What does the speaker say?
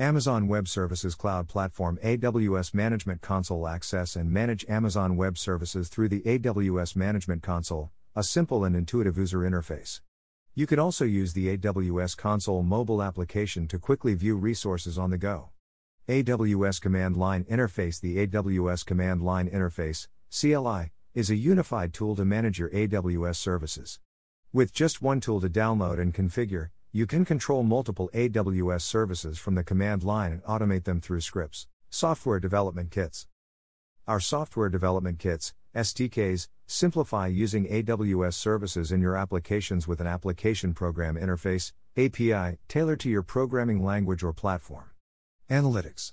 Amazon Web Services Cloud Platform AWS Management Console Access and manage Amazon Web Services through the AWS Management Console, a simple and intuitive user interface. You can also use the AWS Console mobile application to quickly view resources on the go. AWS Command Line Interface The AWS Command Line Interface, CLI, is a unified tool to manage your AWS services. With just one tool to download and configure, you can control multiple AWS services from the command line and automate them through scripts. Software Development Kits Our software development kits, SDKs, simplify using AWS services in your applications with an application program interface, API, tailored to your programming language or platform. Analytics